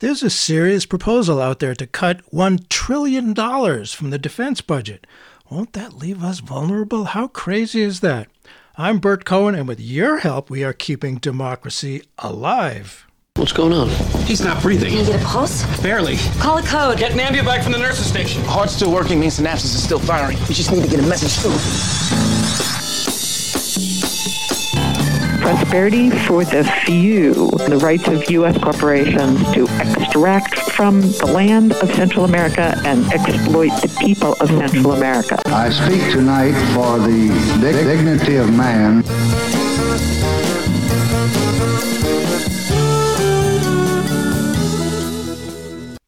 There's a serious proposal out there to cut $1 trillion from the defense budget. Won't that leave us vulnerable? How crazy is that? I'm Bert Cohen, and with your help, we are keeping democracy alive. What's going on? He's not breathing. Can you get a pulse? Barely. Call a code. Get Nambia back from the nurse's station. Heart's still working means synapses is still firing. We just need to get a message through. prosperity for the few, the rights of U.S. corporations to extract from the land of Central America and exploit the people of Central America. I speak tonight for the dignity of man.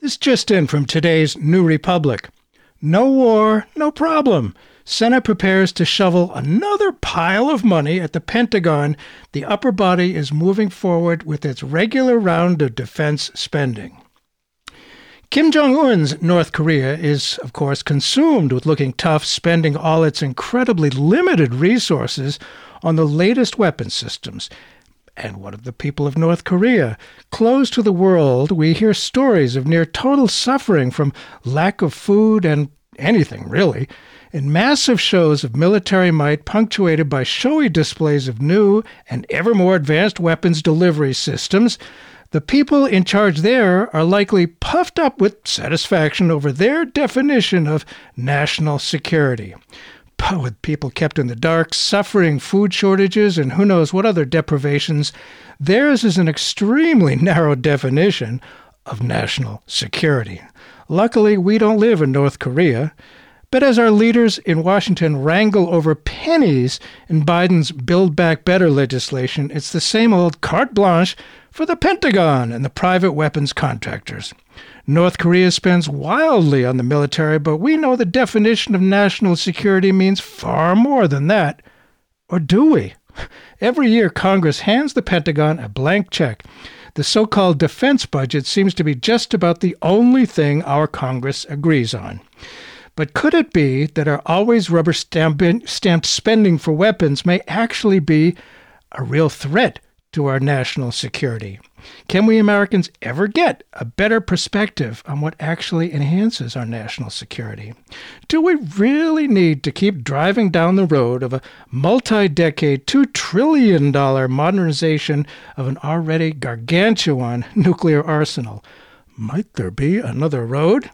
This just in from today's New Republic. No war, no problem. Senate prepares to shovel another pile of money at the Pentagon. The upper body is moving forward with its regular round of defense spending. Kim Jong un's North Korea is, of course, consumed with looking tough, spending all its incredibly limited resources on the latest weapon systems. And what of the people of North Korea? Closed to the world, we hear stories of near total suffering from lack of food and anything, really in massive shows of military might punctuated by showy displays of new and ever more advanced weapons delivery systems, the people in charge there are likely puffed up with satisfaction over their definition of national security. But with people kept in the dark, suffering food shortages, and who knows what other deprivations, theirs is an extremely narrow definition of national security. Luckily, we don't live in North Korea. But as our leaders in Washington wrangle over pennies in Biden's Build Back Better legislation, it's the same old carte blanche for the Pentagon and the private weapons contractors. North Korea spends wildly on the military, but we know the definition of national security means far more than that. Or do we? Every year, Congress hands the Pentagon a blank check. The so called defense budget seems to be just about the only thing our Congress agrees on. But could it be that our always rubber stamped spending for weapons may actually be a real threat to our national security? Can we Americans ever get a better perspective on what actually enhances our national security? Do we really need to keep driving down the road of a multi decade, $2 trillion modernization of an already gargantuan nuclear arsenal? Might there be another road?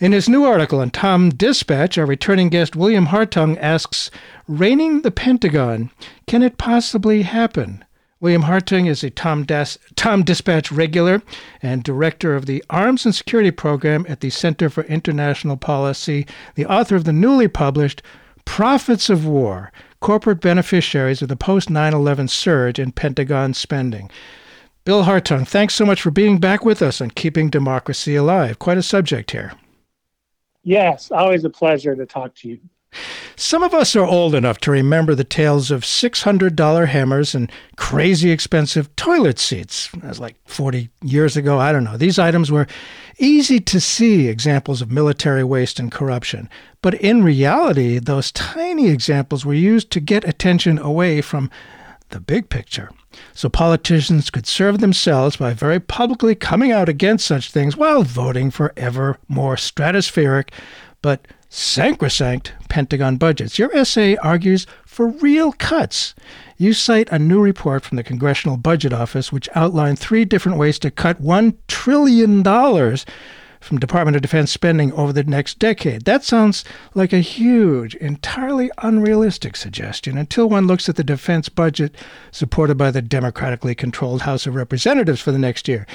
In his new article on Tom Dispatch, our returning guest William Hartung asks, Reining the Pentagon, can it possibly happen? William Hartung is a Tom, Tom Dispatch regular and director of the Arms and Security Program at the Center for International Policy, the author of the newly published Profits of War Corporate Beneficiaries of the Post 9 11 Surge in Pentagon Spending. Bill Hartung, thanks so much for being back with us on Keeping Democracy Alive. Quite a subject here. Yes, always a pleasure to talk to you. Some of us are old enough to remember the tales of $600 hammers and crazy expensive toilet seats. That was like 40 years ago. I don't know. These items were easy to see examples of military waste and corruption. But in reality, those tiny examples were used to get attention away from the big picture. So politicians could serve themselves by very publicly coming out against such things while voting for ever more stratospheric but sacrosanct Pentagon budgets. Your essay argues for real cuts. You cite a new report from the Congressional Budget Office which outlined three different ways to cut $1 trillion from Department of Defense spending over the next decade. That sounds like a huge, entirely unrealistic suggestion until one looks at the defense budget supported by the democratically controlled House of Representatives for the next year.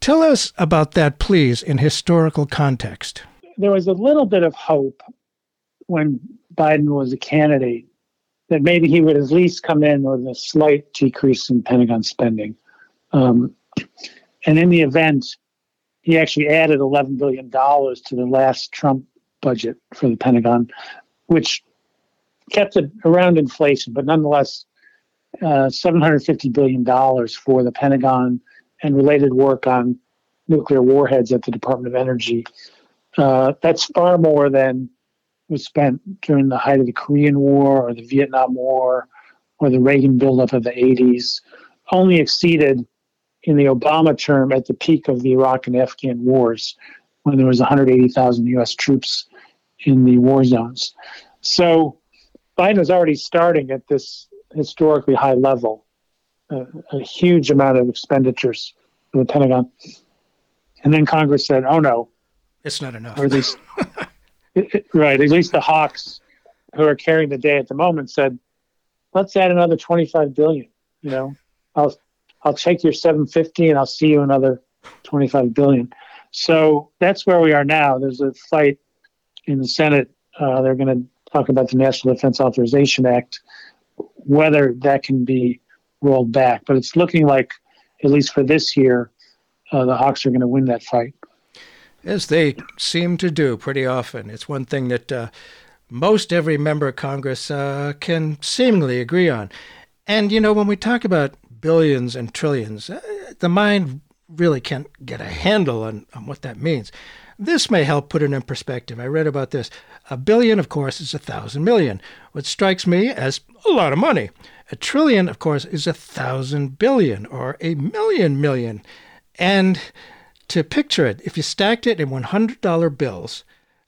Tell us about that, please, in historical context. There was a little bit of hope when Biden was a candidate that maybe he would at least come in with a slight decrease in Pentagon spending. Um, and in the event, he actually added $11 billion to the last Trump budget for the Pentagon, which kept it around inflation, but nonetheless, uh, $750 billion for the Pentagon and related work on nuclear warheads at the Department of Energy. Uh, that's far more than was spent during the height of the Korean War or the Vietnam War or the Reagan buildup of the 80s, only exceeded in the Obama term at the peak of the Iraq and Afghan wars when there was 180,000 U.S. troops in the war zones. So Biden is already starting at this historically high level, uh, a huge amount of expenditures for the Pentagon. And then Congress said, oh no. It's not enough. Or at least, it, it, right, at least the Hawks who are carrying the day at the moment said, let's add another 25 billion. You know, I'll, I'll take your 750 and I'll see you another 25 billion. So that's where we are now. There's a fight in the Senate. Uh, they're going to talk about the National Defense Authorization Act, whether that can be rolled back. But it's looking like, at least for this year, uh, the Hawks are going to win that fight. As they seem to do pretty often. It's one thing that uh, most every member of Congress uh, can seemingly agree on. And, you know, when we talk about billions and trillions, uh, the mind really can't get a handle on, on what that means. This may help put it in perspective. I read about this. A billion, of course, is a thousand million, which strikes me as a lot of money. A trillion, of course, is a thousand billion or a million million. And to picture it, if you stacked it in $100 bills,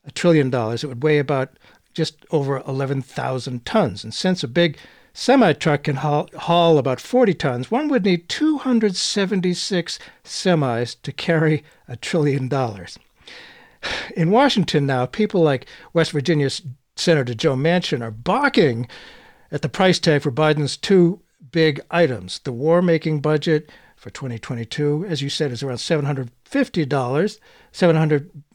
a trillion dollars, it would weigh about just over 11,000 tons. And since a big semi truck can haul, haul, about 40 tons, one would need 276 semis to carry a trillion dollars. In Washington now, people like West Virginia Senator Joe Manchin are balking at the price tag for Biden's two big items the war making budget for 2022, as you said, is around $750,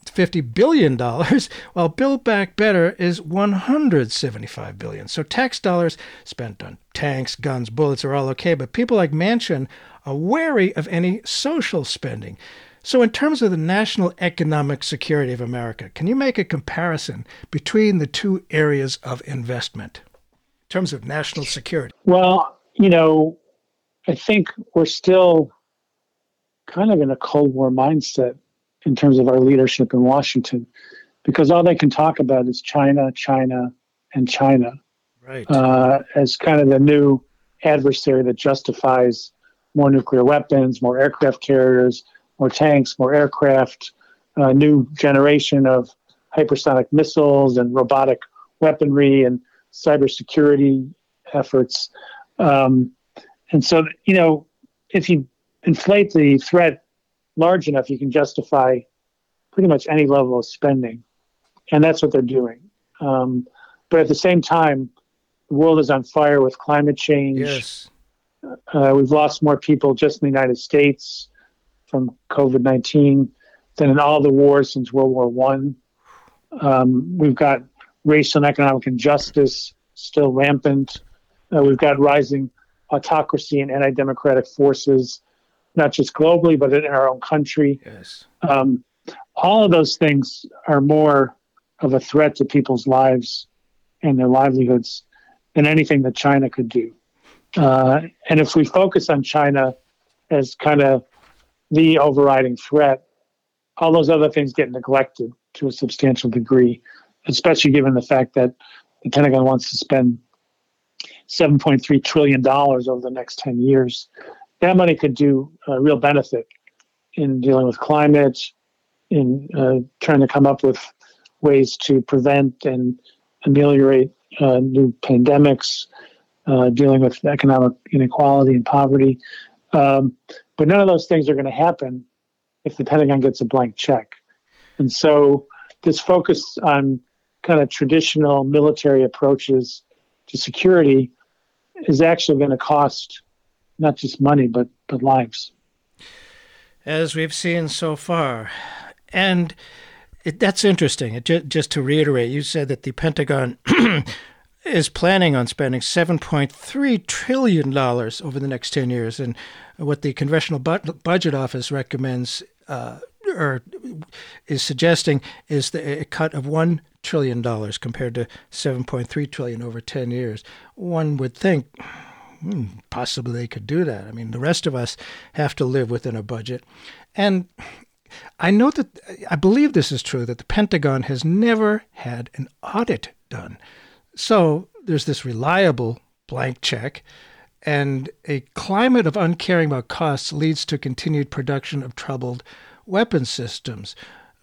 $750 billion, while Build Back Better is 175 billion. So tax dollars spent on tanks, guns, bullets are all okay, but people like Manchin are wary of any social spending. So, in terms of the national economic security of America, can you make a comparison between the two areas of investment in terms of national security? Well, you know, I think we're still kind of in a Cold War mindset in terms of our leadership in Washington, because all they can talk about is China, China, and China, right? Uh, as kind of the new adversary that justifies more nuclear weapons, more aircraft carriers, more tanks, more aircraft, a new generation of hypersonic missiles and robotic weaponry and cybersecurity efforts. Um, and so, you know, if you inflate the threat large enough, you can justify pretty much any level of spending. And that's what they're doing. Um, but at the same time, the world is on fire with climate change. Yes. Uh, we've lost more people just in the United States from COVID 19 than in all the wars since World War One. Um, we've got racial and economic injustice still rampant. Uh, we've got rising autocracy and anti-democratic forces, not just globally but in our own country. Yes. Um, all of those things are more of a threat to people's lives and their livelihoods than anything that China could do. Uh, and if we focus on China as kind of the overriding threat, all those other things get neglected to a substantial degree, especially given the fact that the Pentagon wants to spend $7.3 trillion over the next 10 years. That money could do a real benefit in dealing with climate, in uh, trying to come up with ways to prevent and ameliorate uh, new pandemics, uh, dealing with economic inequality and poverty. Um, but none of those things are going to happen if the Pentagon gets a blank check. And so this focus on kind of traditional military approaches to security is actually going to cost not just money but but lives. As we've seen so far. And it, that's interesting. It, just to reiterate you said that the pentagon is planning on spending 7.3 trillion dollars over the next 10 years. And what the congressional budget office recommends uh, or is suggesting is the, a cut of one trillion dollars compared to 7.3 trillion over 10 years. One would think hmm, possibly they could do that. I mean, the rest of us have to live within a budget. And I know that I believe this is true that the Pentagon has never had an audit done. So there's this reliable blank check and a climate of uncaring about costs leads to continued production of troubled weapon systems.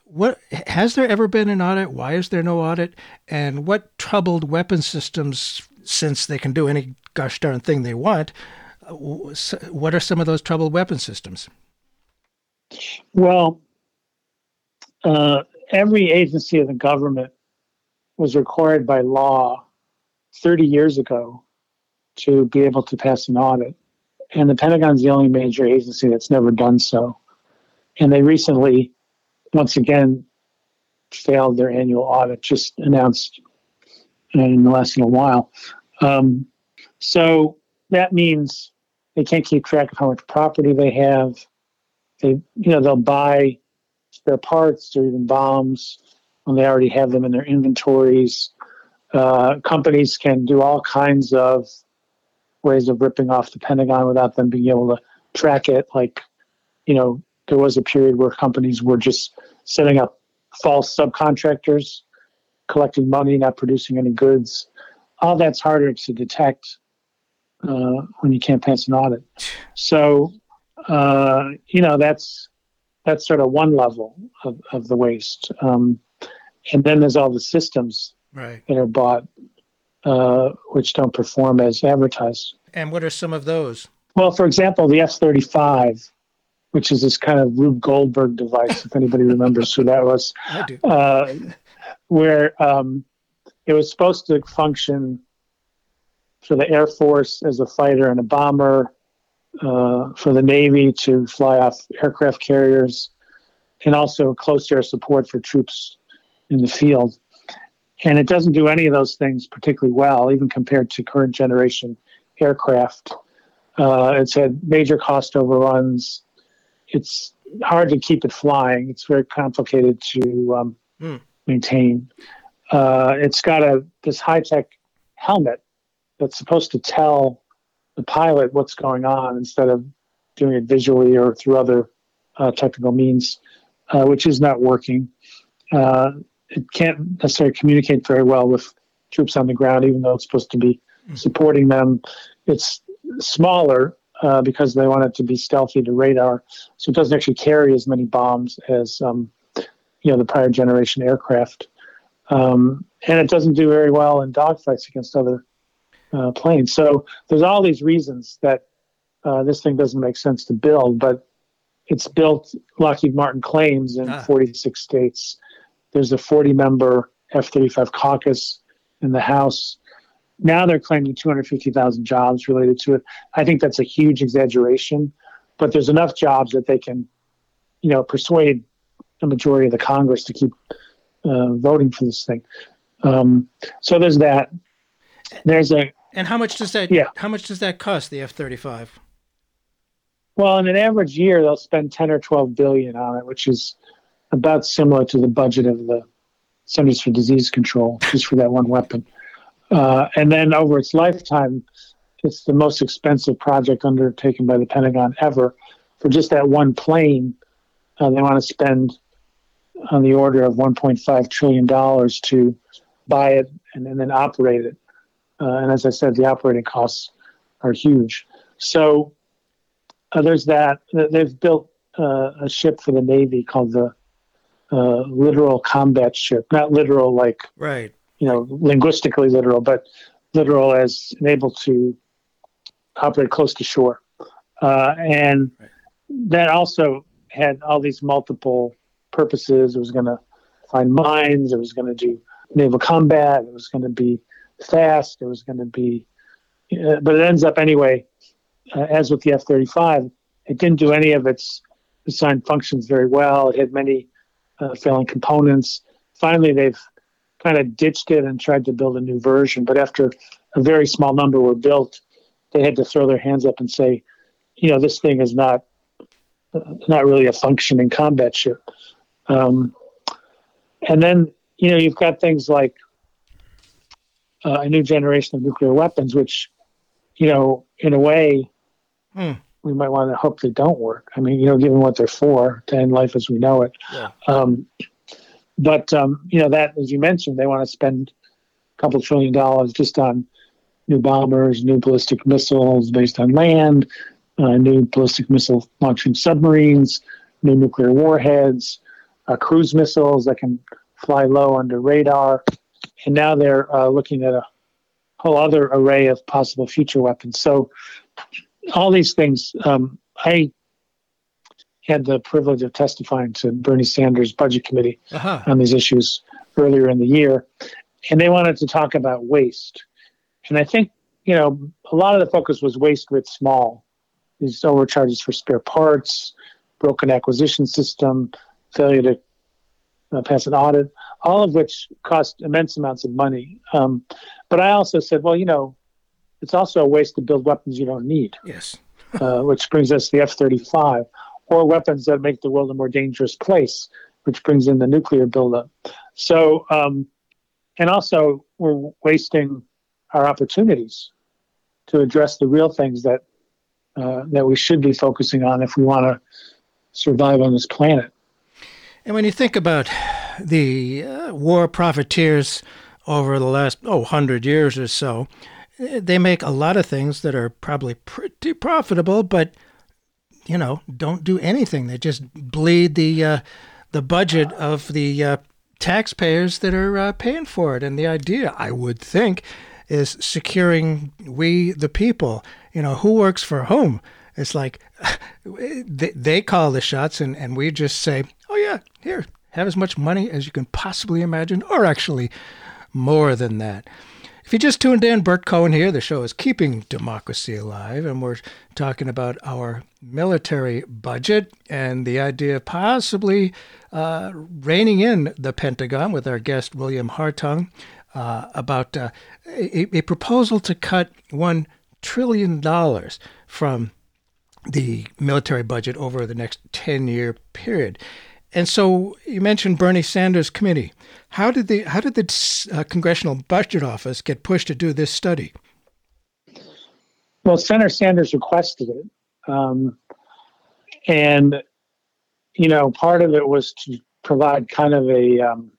What has there ever been an audit? Why is there no audit? And what troubled weapon systems, since they can do any gosh darn thing they want, what are some of those troubled weapon systems? Well, uh, every agency of the government was required by law 30 years ago to be able to pass an audit. And the Pentagon's the only major agency that's never done so. And they recently, once again, failed their annual audit, just announced in the last little while. Um, so that means they can't keep track of how much property they have. They, you know, they'll buy spare parts or even bombs when they already have them in their inventories. Uh, companies can do all kinds of ways of ripping off the Pentagon without them being able to track it. Like, you know, there was a period where companies were just setting up false subcontractors, collecting money, not producing any goods. All that's harder to detect uh, when you can't pass an audit. So, uh, you know, that's that's sort of one level of, of the waste. Um, and then there's all the systems right. that are bought uh, which don't perform as advertised. And what are some of those? Well, for example, the F 35, which is this kind of Rube Goldberg device, if anybody remembers who that was, I do. Uh, where um, it was supposed to function for the Air Force as a fighter and a bomber, uh, for the Navy to fly off aircraft carriers, and also close air support for troops in the field and it doesn't do any of those things particularly well, even compared to current generation aircraft. Uh, it's had major cost overruns. It's hard to keep it flying. It's very complicated to um, mm. Maintain. Uh, it's got a this high tech helmet that's supposed to tell the pilot what's going on instead of doing it visually or through other uh, technical means, uh, which is not working. Uh, it can't necessarily communicate very well with troops on the ground, even though it's supposed to be mm. supporting them. It's smaller uh, because they want it to be stealthy to radar, so it doesn't actually carry as many bombs as um, you know the prior generation aircraft, um, and it doesn't do very well in dogfights against other uh, planes. So there's all these reasons that uh, this thing doesn't make sense to build, but it's built. Lockheed Martin claims in ah. 46 states there's a 40 member F 35 caucus in the House. Now they're claiming 250,000 jobs related to it. I think that's a huge exaggeration, but there's enough jobs that they can, you know, persuade the majority of the Congress to keep uh, voting for this thing. Um, so there's that. There's a. And how much does that? Yeah. How much does that cost the F thirty five? Well, in an average year, they'll spend ten or twelve billion on it, which is about similar to the budget of the Centers for Disease Control, just for that one weapon. Uh, and then over its lifetime, it's the most expensive project undertaken by the Pentagon ever. For just that one plane, uh, they want to spend on the order of 1.5 trillion dollars to buy it and, and then operate it. Uh, and as I said, the operating costs are huge. So uh, there's that. They've built uh, a ship for the Navy called the uh, littoral combat ship, not literal like right, you know, linguistically literal, but littoral as able to operate close to shore, uh, and right. that also had all these multiple purposes. It was going to find mines. It was going to do naval combat. It was going to be fast. It was going to be, uh, but it ends up anyway. Uh, as with the F thirty five, it didn't do any of its assigned functions very well. It had many uh, failing components. Finally, they've kind of ditched it and tried to build a new version. But after a very small number were built, they had to throw their hands up and say, you know, this thing is not uh, not really a functioning combat ship. Um, and then you know you've got things like uh, a new generation of nuclear weapons, which you know, in a way, hmm we might want to hope they don't work. I mean, you know, given what they're for to end life as we know it. Yeah. Um, but um, you know that, as you mentioned, they want to spend a couple trillion dollars just on new bombers, new ballistic missiles based on land, uh, new ballistic missile launching submarines, new nuclear warheads, uh, cruise missiles that can fly low under radar. And now they're uh, looking at a whole other array of possible future weapons. So, all these things, um, I had the privilege of testifying to Bernie Sanders' budget committee uh-huh. on these issues earlier in the year, and they wanted to talk about waste. And I think, you know, a lot of the focus was waste with small, these overcharges for spare parts, broken acquisition system, failure to uh, pass an audit, all of which cost immense amounts of money. Um, but I also said, well, you know, it's also a waste to build weapons you don't need. Yes. uh, which brings us to the F 35, or weapons that make the world a more dangerous place, which brings in the nuclear buildup. So, um, and also, we're wasting our opportunities to address the real things that uh, that we should be focusing on if we want to survive on this planet. And when you think about the uh, war profiteers over the last oh hundred years or so, they make a lot of things that are probably pretty profitable, but you know don't do anything. They just bleed the uh, the budget of the uh, taxpayers that are uh, paying for it. And the idea, I would think, is securing we the people. You know, who works for whom? It's like they, they call the shots, and, and we just say, oh, yeah, here, have as much money as you can possibly imagine, or actually more than that. If you just tuned in, Bert Cohen here. The show is Keeping Democracy Alive, and we're talking about our military budget and the idea of possibly uh, reining in the Pentagon with our guest, William Hartung, uh, about uh, a, a, proposal to cut $1 trillion from the military budget over the next 10 year period. And so you mentioned Bernie Sanders' committee. How did the how did the uh, Congressional Budget Office get pushed to do this study? Well, Senator Sanders requested it, um, and you know, part of it was to provide kind of a um,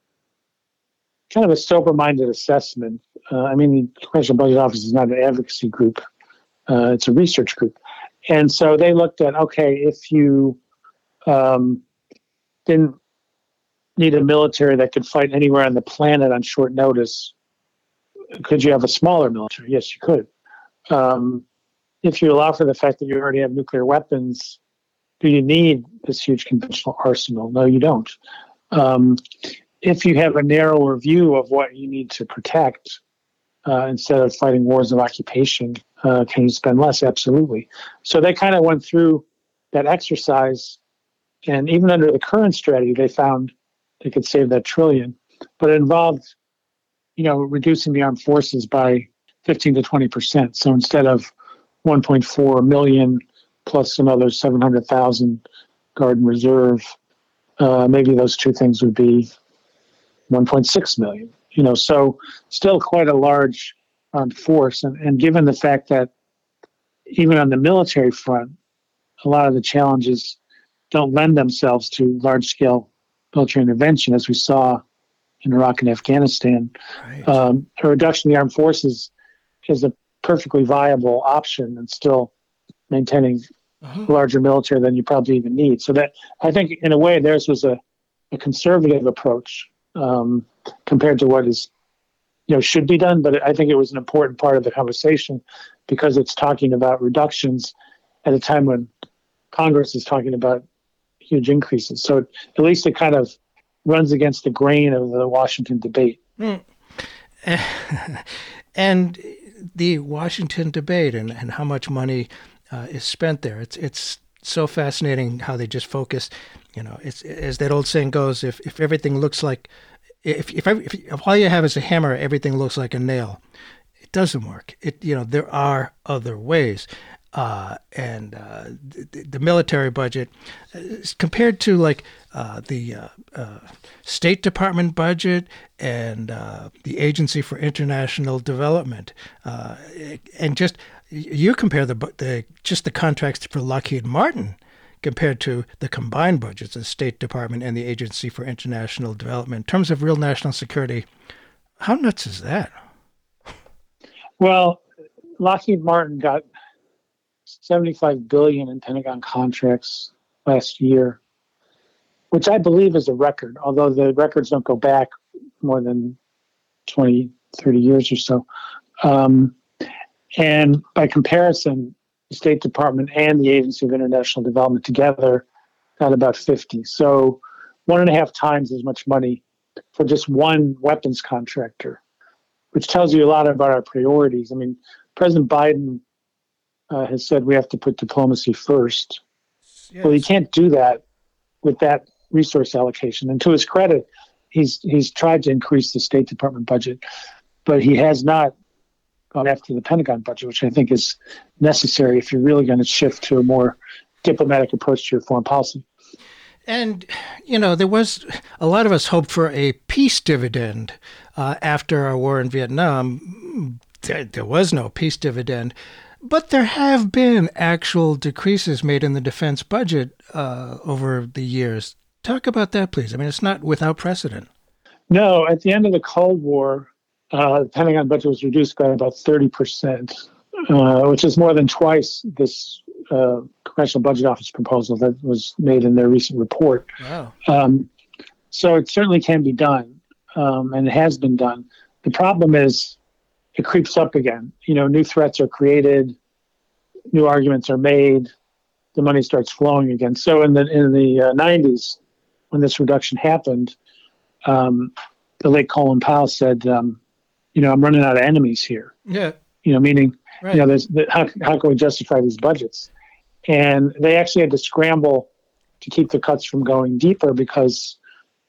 kind of a sober-minded assessment. Uh, I mean, the Congressional Budget Office is not an advocacy group; uh, it's a research group, and so they looked at okay, if you um, didn't need a military that could fight anywhere on the planet on short notice, could you have a smaller military? Yes, you could. Um, if you allow for the fact that you already have nuclear weapons, do you need this huge conventional arsenal? No, you don't. Um, if you have a narrower view of what you need to protect, uh, instead of fighting wars of occupation, uh, can you spend less? Absolutely. So they kind of went through that exercise, and even under the current strategy, they found they could save that trillion, but it involved, you know, reducing the armed forces by 15 to 20 percent. So instead of 1.4 million plus another 700,000 guard and reserve, uh, maybe those two things would be 1.6 million. You know, so still quite a large armed force, and, and given the fact that even on the military front, a lot of the challenges don't lend themselves to large scale military intervention, as we saw in Iraq and Afghanistan. Right. Um, a reduction in the armed forces is a perfectly viable option and still maintaining uh-huh. a larger military than you probably even need. So that I think, in a way, theirs was a, a conservative approach um, compared to what is you know should be done. But I think it was an important part of the conversation because it's talking about reductions at a time when Congress is talking about huge increases. So at least it kind of runs against the grain of the Washington debate. Mm. and the Washington debate and, and how much money uh, is spent there. It's it's so fascinating how they just focus. You know, it's as that old saying goes: if if everything looks like if if, if, if all you have is a hammer, everything looks like a nail. It doesn't work. It you know there are other ways uh, and uh, the, the, military budget uh, compared to like uh, the uh, uh, State Department budget and the Agency for International Development, and just you compare the the just the contracts for Lockheed Martin compared to the combined budgets of the State Department and the Agency for International Development in terms of real national security. How nuts is that? Well, Lockheed Martin got 75 billion in Pentagon contracts last year, which I believe is a record, although the records don't go back more than 20, 30 years or so. Um, and by comparison, the State Department and the Agency of International Development together got about 50. So one and a half times as much money for just one weapons contractor, which tells you a lot about our priorities. I mean, President Biden uh, has said we have to put diplomacy first. Yes. Well, he can't do that with that resource allocation. And to his credit, he's he's tried to increase the State Department budget, but he has not gone after the Pentagon budget, which I think is necessary if you're really going to shift to a more diplomatic approach to your foreign policy. And, you know, there was a lot of us hoped for a peace dividend uh, after our war in Vietnam. There, there was no peace dividend. But there have been actual decreases made in the defense budget uh, over the years. Talk about that, please. I mean, it's not without precedent. No, at the end of the Cold War, uh, the Pentagon budget was reduced by about 30%, uh, which is more than twice this uh, Congressional Budget Office proposal that was made in their recent report. Wow. Um, so it certainly can be done, um, and it has been done. The problem is it creeps up again. You know, new threats are created, new arguments are made, the money starts flowing again. So in the in the uh, 90s, when this reduction happened, um, the late Colin Powell said, um, "You know, I'm running out of enemies here." Yeah. You know, meaning, right. you know, there's the, how how can we justify these budgets? And they actually had to scramble to keep the cuts from going deeper because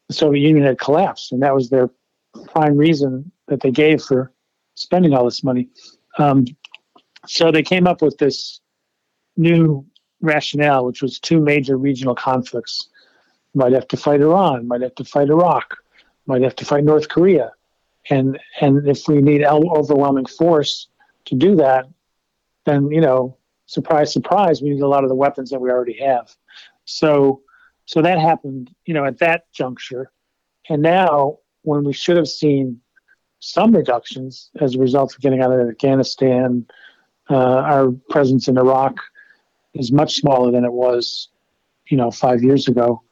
the Soviet Union had collapsed, and that was their prime reason that they gave for spending all this money. Um, so they came up with this new rationale, which was two major regional conflicts. Might have to fight Iran, might have to fight Iraq, might have to fight North Korea. And and if we need overwhelming force to do that, then you know, surprise, surprise, we need a lot of the weapons that we already have. So so that happened, you know, at that juncture. And now when we should have seen some reductions as a result of getting out of Afghanistan. Uh, our presence in Iraq is much smaller than it was, you know, five years ago,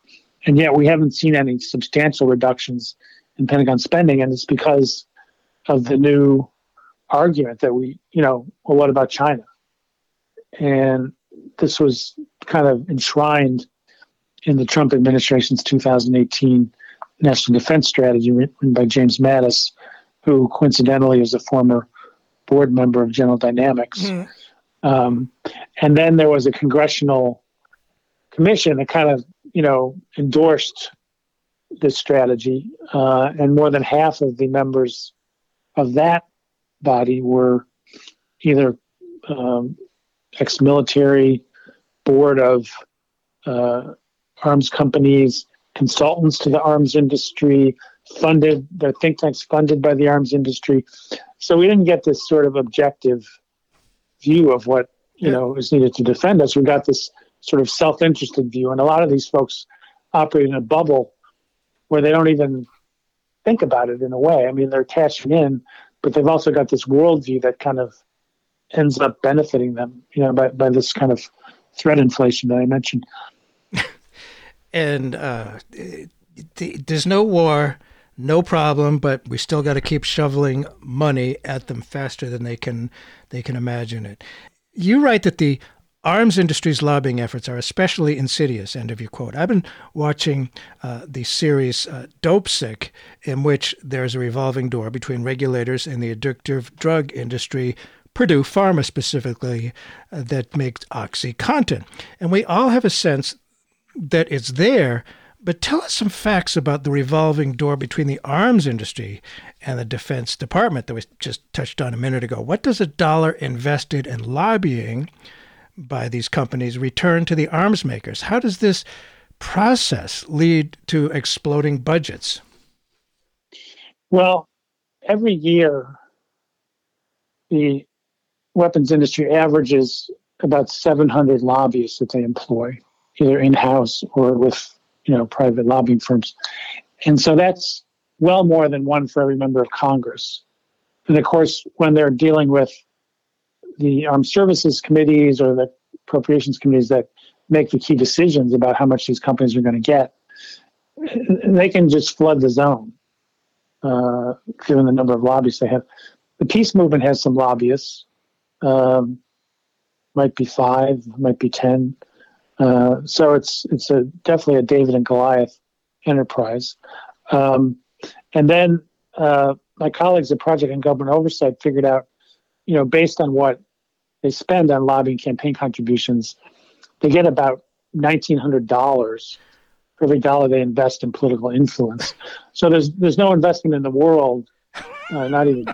and yet we haven't seen any substantial reductions in Pentagon spending, and it's because of the new argument that we, you know, well, what about China? And this was kind of enshrined in the Trump administration's 2018 National Defense Strategy, written by James Mattis, who coincidentally is a former board member of General Dynamics. Mm. Um, and then there was a congressional commission that kind of, you know, endorsed this strategy. Uh, and more than half of the members of that body were either um, ex military, board of uh, arms companies, consultants to the arms industry, funded, their think tanks funded by the arms industry. So we didn't get this sort of objective view of what you know is needed to defend us. We got this sort of self-interested view, and a lot of these folks operate in a bubble where they don't even think about it in a way. I mean, they're cashing in, but they've also got this worldview that kind of ends up benefiting them, you know, by, by this kind of threat inflation that I mentioned. and uh, there's no war no problem, but we still got to keep shoveling money at them faster than they can they can imagine it. You write that the arms industry's lobbying efforts are especially insidious. End of your quote. I've been watching uh, the series uh, Dopesick, in which there's a revolving door between regulators and the addictive drug industry. Purdue Pharma specifically, uh, that makes OxyContin. And we all have a sense that it's there, but tell us some facts about the revolving door between the arms industry and the Defense Department that we just touched on a minute ago. What does a dollar invested in lobbying by these companies return to the arms makers? How does this process lead to exploding budgets? Well, every year, the weapons industry averages about 700 lobbyists that they employ, either in house or with you know private lobbying firms, and so that's well more than one for every member of Congress. And of course, when they're dealing with the armed services committees or the appropriations committees that make the key decisions about how much these companies are going to get, they can just flood the zone, uh, given the number of lobbyists they have. The peace movement has some lobbyists, um, might be five, might be ten. Uh, so it's it's a definitely a David and Goliath enterprise. Um, and then uh, my colleagues at Project and Government Oversight figured out, you know, based on what they spend on lobbying campaign contributions, they get about nineteen hundred dollars for every dollar they invest in political influence. So there's there's no investment in the world, uh, not even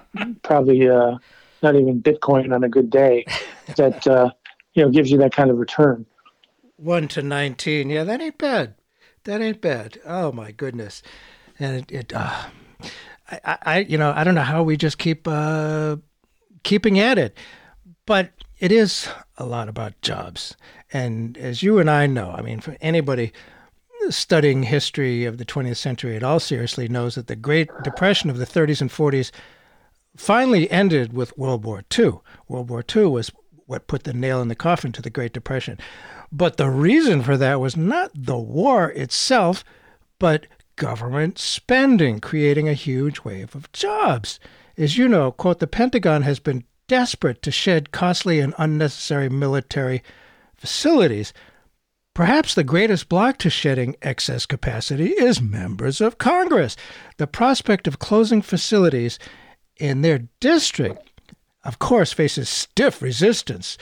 probably uh, not even Bitcoin on a good day, that uh, you know gives you that kind of return. One to nineteen, yeah, that ain't bad. That ain't bad. Oh my goodness, and it, it uh, I, I, you know, I don't know how we just keep uh, keeping at it, but it is a lot about jobs. And as you and I know, I mean, for anybody studying history of the 20th century at all seriously knows that the Great Depression of the 30s and 40s finally ended with World War II. World War II was what put the nail in the coffin to the Great Depression. But the reason for that was not the war itself, but government spending, creating a huge wave of jobs. As you know, quote, the Pentagon has been desperate to shed costly and unnecessary military facilities. Perhaps the greatest block to shedding excess capacity is members of Congress. The prospect of closing facilities in their district, of course, faces stiff resistance.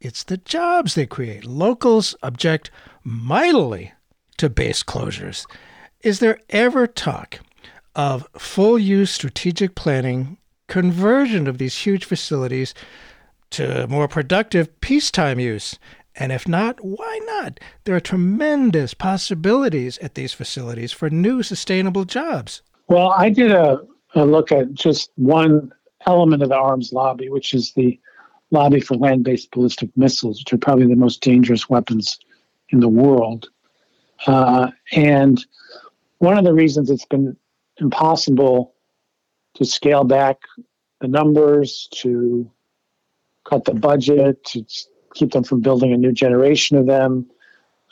It's the jobs they create. Locals object mightily to base closures. Is there ever talk of full use strategic planning, conversion of these huge facilities to more productive peacetime use? And if not, why not? There are tremendous possibilities at these facilities for new sustainable jobs. Well, I did a, a look at just one element of the arms lobby, which is the lobby for land based ballistic missiles, which are probably the most dangerous weapons in the world. Uh, and one of the reasons it's been impossible to scale back the numbers, to cut the budget, to keep them from building a new generation of them,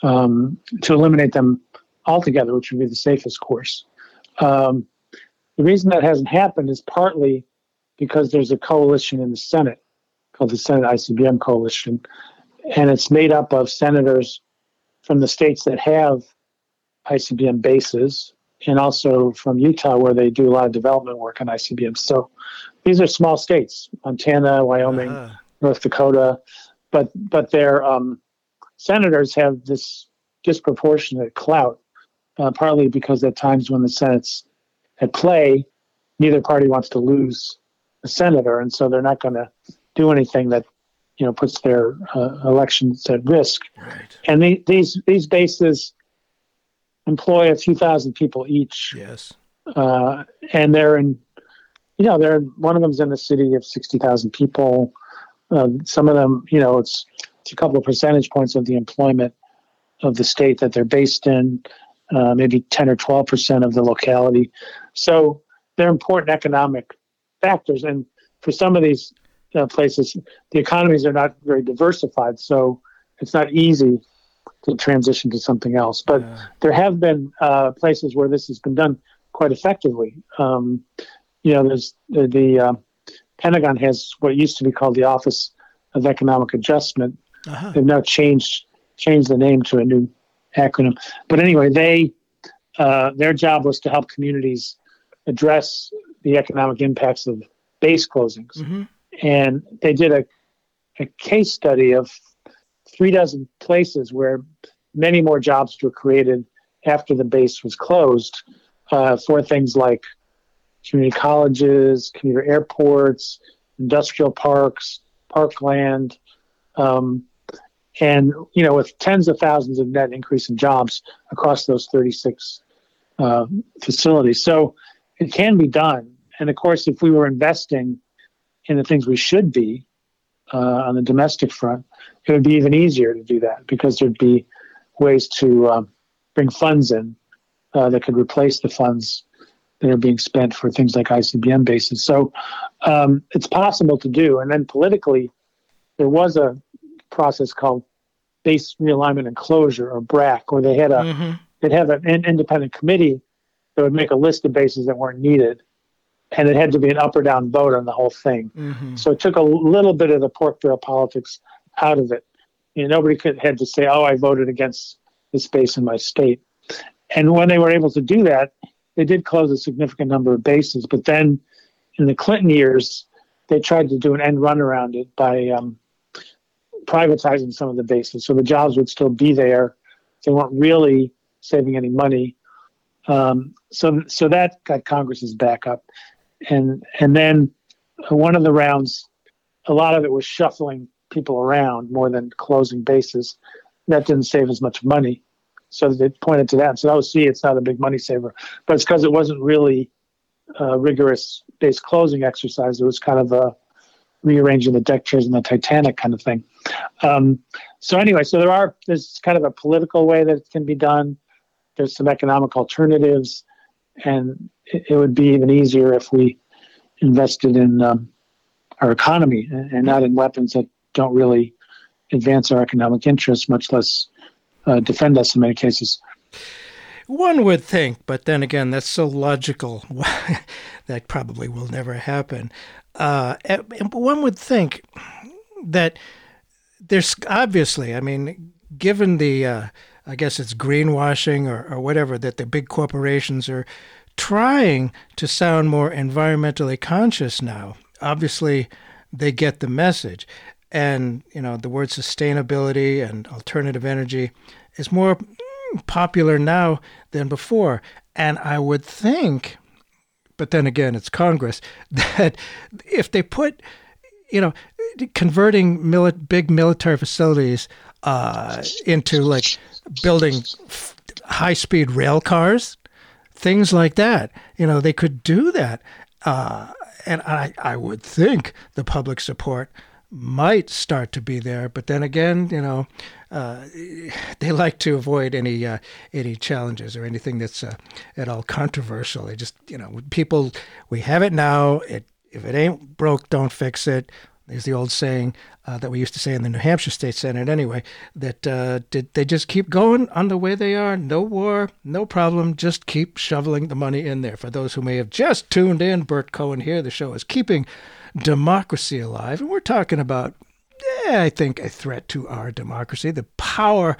um, to eliminate them altogether, which would be the safest course. Um, the reason that hasn't happened is partly because there's a coalition in the Senate called the Senate ICBM Coalition, and it's made up of senators from the states that have ICBM bases, and also from Utah, where they do a lot of development work on ICBM. So these are small states Montana, Wyoming, uh-huh. North Dakota, but, but their um, senators have this disproportionate clout, uh, partly because at times when the Senate's at play, neither party wants to lose senator, and so they're not going to do anything that you know puts their uh, elections at risk. Right. And the, these these bases employ a few thousand people each. Yes. Uh, and they're in, you know, they're one of them's in a city of sixty thousand people. Uh, some of them, you know, it's it's a couple of percentage points of the employment of the state that they're based in, uh, maybe ten or twelve percent of the locality. So they're important economic factors, and for some of these uh, places, the economies are not very diversified, so it's not easy to transition to something else. But yeah. there have been uh, places where this has been done quite effectively. Um, you know, there's the, the uh, Pentagon has what used to be called the Office of Economic Adjustment. Uh-huh. They've now changed changed the name to a new acronym. But anyway, they uh, their job was to help communities address the economic impacts of base closings, mm-hmm. and they did a a case study of three dozen places where many more jobs were created after the base was closed uh, for things like community colleges, commuter airports, industrial parks, parkland, um, and you know, with tens of thousands of net increase in jobs across those 36 uh, facilities. So it can be done. And of course, if we were investing in the things we should be uh, on the domestic front, it would be even easier to do that because there'd be ways to um, bring funds in uh, that could replace the funds that are being spent for things like ICBM bases. So um, it's possible to do. And then politically, there was a process called base realignment and closure or BRAC, where they had a hmm they'd have an independent committee that would make a list of bases that weren't needed, and it had to be an up or down vote on the whole thing. hmm So it took a little bit of the pork barrel politics out of it. You know, nobody could had to say, "Oh, I voted against this base in my state." And when they were able to do that, they did close a significant number of bases. But then, in the Clinton years, they tried to do an end run around it by um, privatizing some of the bases, so the jobs would still be there. They weren't really saving any money. Um, so, so that got Congress's backup, and and then one of the rounds, a lot of it was shuffling people around more than closing bases. That didn't save as much money. So they pointed to that So "Oh, see, it's not a big money saver," but it's because it wasn't really a rigorous base closing exercise. It was kind of a rearranging the deck chairs in the Titanic kind of thing. Um, so anyway, so there are there's kind of a political way that it can be done. There's some economic alternatives, and it, it would be even easier if we invested in um, our economy and, not in weapons that don't really advance our economic interests, much less uh, defend us in many cases. One would think, but then again, that's so logical. that probably will never happen. Uh, one would think that there's obviously, I mean, given the, uh, I guess it's greenwashing or, or whatever, that the big corporations are trying to sound more environmentally conscious now. Obviously, they get the message. And, you know, the word sustainability and alternative energy is more popular now than before. And I would think, but then again, it's Congress, that if they put, you know, converting mili- big military facilities uh, into like building high speed rail cars, things like that, you know, they could do that. Uh, and I, I would think the public support might start to be there. But then again, you know, uh, they like to avoid any uh, any challenges or anything that's uh, at all controversial. They just, you know, people, we have it now. It if it ain't broke, don't fix it. There's the old saying uh, that we used to say in the New Hampshire State Senate, anyway. That uh, did they just keep going on the way they are? No war, no problem. Just keep shoveling the money in there. For those who may have just tuned in, Burt Cohen here. The show is keeping democracy alive. And we're talking about, I think, a threat to our democracy, the power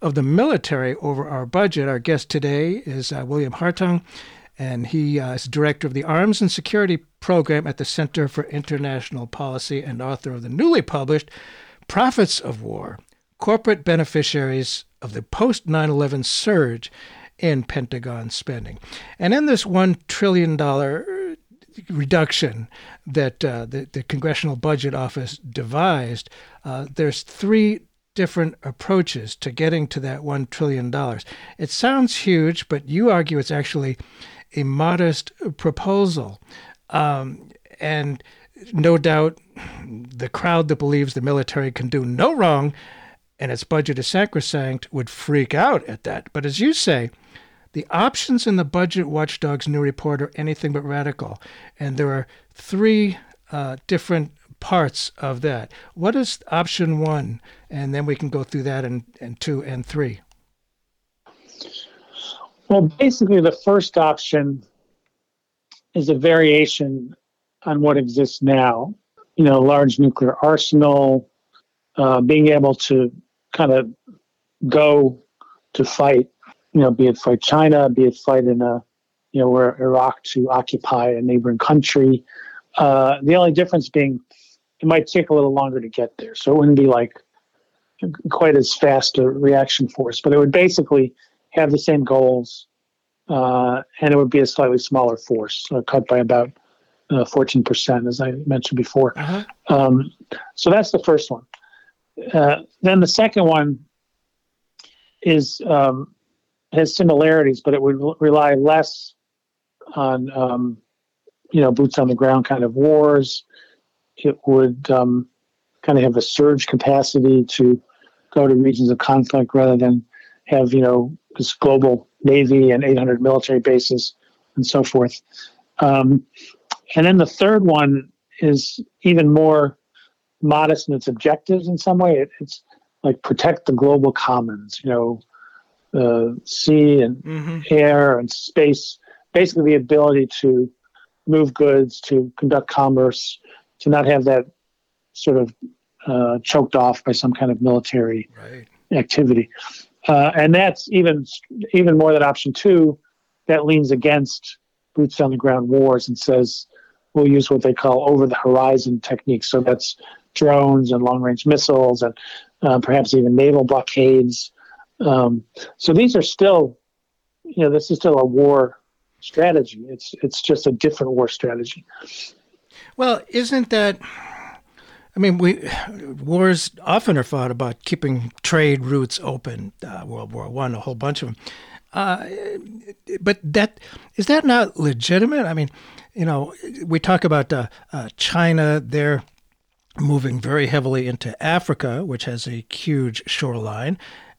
of the military over our budget. Our guest today is uh, William Hartung, and he uh, is director of the Arms and Security Program at the Center for International Policy and author of the newly published Profits of War Corporate Beneficiaries of the Post 9 11 Surge in Pentagon Spending. And in this $1 trillion reduction that uh, the, the Congressional Budget Office devised, uh, there's three different approaches to getting to that $1 trillion. It sounds huge, but you argue it's actually a modest proposal. Um, and no doubt the crowd that believes the military can do no wrong and its budget is sacrosanct would freak out at that. But as you say, the options in the Budget Watchdog's new report are anything but radical. And there are three uh, different parts of that. What is option one? And then we can go through that and, and two and three. Well, basically, the first option is a variation on what exists now. You know, large nuclear arsenal, uh, being able to kind of go to fight you know, be it fight China, be it fight in a, you know, where Iraq to occupy a neighboring country. Uh, the only difference being it might take a little longer to get there. So it wouldn't be like quite as fast a reaction force, but it would basically have the same goals uh, and it would be a slightly smaller force, uh, cut by about uh, 14%, as I mentioned before. Uh-huh. Um, so that's the first one. Uh, then the second one is um, has similarities, but it would rely less on um, you know boots on the ground kind of wars. It would um, kind of have a surge capacity to go to regions of conflict rather than have you know this global navy and 800 military bases and so forth. Um, and then the third one is even more modest in its objectives in some way. It, it's like protect the global commons, you know, uh, sea and mm-hmm. air and space. Basically, the ability to move goods, to conduct commerce, to not have that sort of uh, choked off by some kind of military right. activity. Uh, and that's even even more than option two. That leans against boots on the ground wars and says we'll use what they call over the horizon techniques. So that's drones and long range missiles and uh, perhaps even naval blockades. Um, so these are still, you know, this is still a war strategy. It's it's just a different war strategy. Well, isn't that? I mean, we wars often are fought about keeping trade routes open. Uh, World War One, a whole bunch of them. Uh, but that is that not legitimate? I mean, you know, we talk about uh, uh, China. They're moving very heavily into Africa, which has a huge shoreline,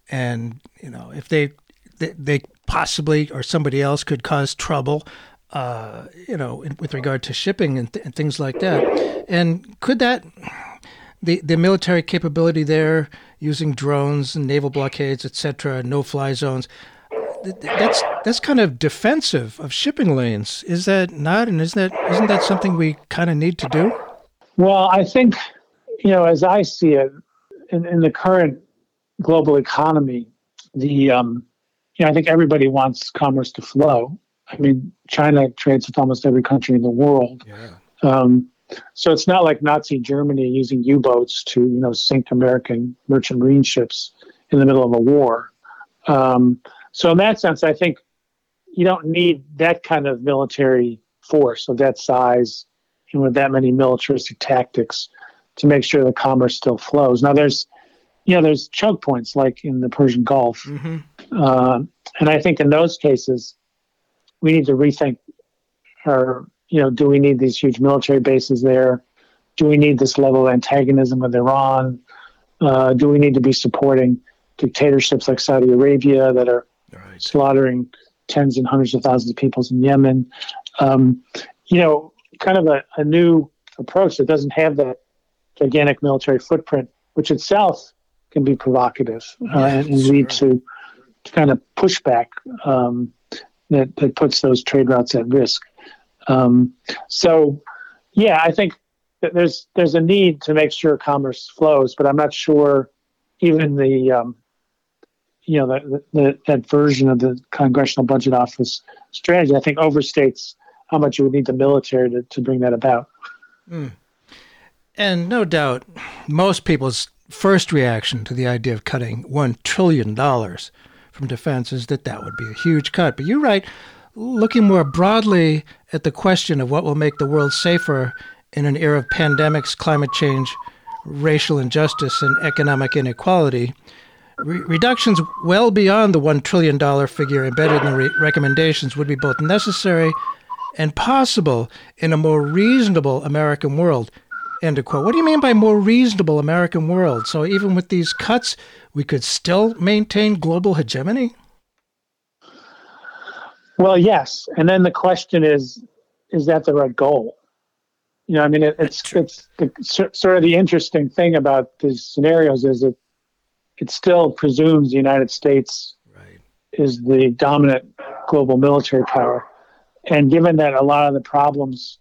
and you know, if they they, they possibly or somebody else could cause trouble. Uh, you know, with regard to shipping and, th- and things like that, and could that the the military capability there using drones and naval blockades, etc., no fly zones, that's that's kind of defensive of shipping lanes, is that not? And isn't that isn't that something we kind of need to do? Well, I think you know, as I see it, in, in the current global economy, the um, you know, I think everybody wants commerce to flow. I mean, China trades with almost every country in the world. Yeah. Um, so it's not like Nazi Germany using U-boats to, you know, sink American merchant marine ships in the middle of a war. Um, so in that sense, I think you don't need that kind of military force of that size and with that many militaristic tactics to make sure the commerce still flows. Now there's, you know, there's choke points like in the Persian Gulf, mm-hmm. uh, and I think in those cases we need to rethink our, you know, do we need these huge military bases there? Do we need this level of antagonism with Iran? Uh, do we need to be supporting dictatorships like Saudi Arabia that are right. slaughtering tens and hundreds of thousands of people in Yemen. Um, you know, kind of a, a, new approach that doesn't have that gigantic military footprint, which itself can be provocative uh, and, and lead to, to, kind of pushback um, that, that puts those trade routes at risk. Um, so, yeah, I think there's there's a need to make sure commerce flows, but I'm not sure even the um, you know that, that that version of the Congressional Budget Office strategy, I think overstates how much you would need the military to, to bring that about. Mm. And no doubt, most people's first reaction to the idea of cutting one trillion dollars from defense is that that would be a huge cut. But you're right. Looking more broadly at the question of what will make the world safer in an era of pandemics, climate change, racial injustice, and economic inequality, Re- reductions well beyond the $1 trillion figure embedded in the re- recommendations would be both necessary and possible in a more reasonable American world. End of quote. What do you mean by more reasonable American world? So even with these cuts, we could still maintain global hegemony? Well, yes. And then the question is, is that the right goal? You know, I mean, it, it's it's the, sort of the interesting thing about these scenarios is that it still presumes the United States right. is the dominant global military power. And given that a lot of the problems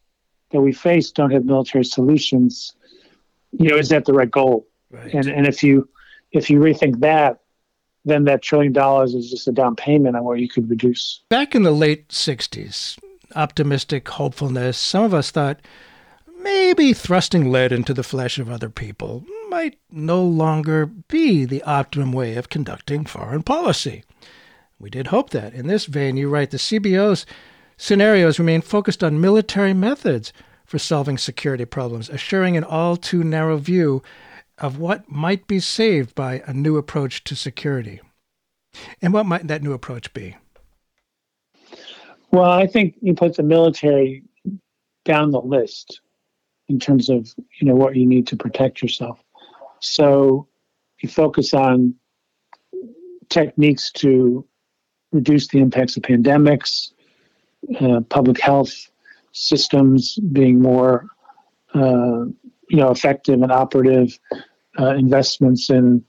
that we face don't have military solutions, you know, is that the right goal? Right. And and if you if you rethink that, then that trillion dollars is just a down payment on what you could reduce. Back in the late '60s, optimistic hopefulness. Some of us thought maybe thrusting lead into the flesh of other people might no longer be the optimum way of conducting foreign policy. We did hope that. In this vein, you write the CBO's scenarios remain focused on military methods for solving security problems, assuring an all too narrow view of what might be saved by a new approach to security. And what might that new approach be? Well, I think you put the military down the list in terms of you know what you need to protect yourself. So you focus on techniques to reduce the impacts of pandemics, uh, public health systems being more uh, you know, effective and operative uh, investments in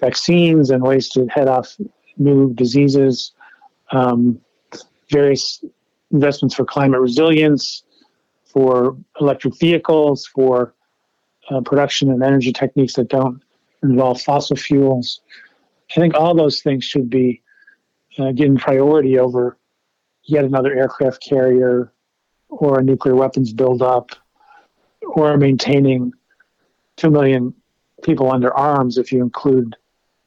vaccines and ways to head off new diseases, um, various investments for climate resilience, for electric vehicles, for uh, production and energy techniques that don't involve fossil fuels. I think all those things should be uh, given priority over yet another aircraft carrier or a nuclear weapons buildup or maintaining 2 million people under arms if you include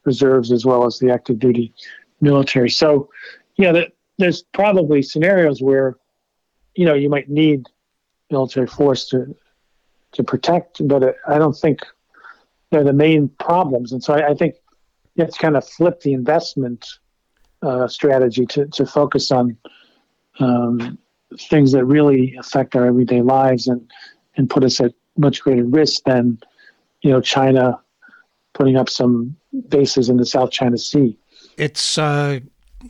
reserves as well as the active duty military. So, yeah, the, there's probably scenarios where, you know, you might need military force to to protect, but I don't think they're the main problems. And so I, I think you have to kind of flip the investment uh, strategy to, to focus on um, things that really affect our everyday lives and, and put us at much greater risk than, you know, China putting up some bases in the South China Sea. It's uh,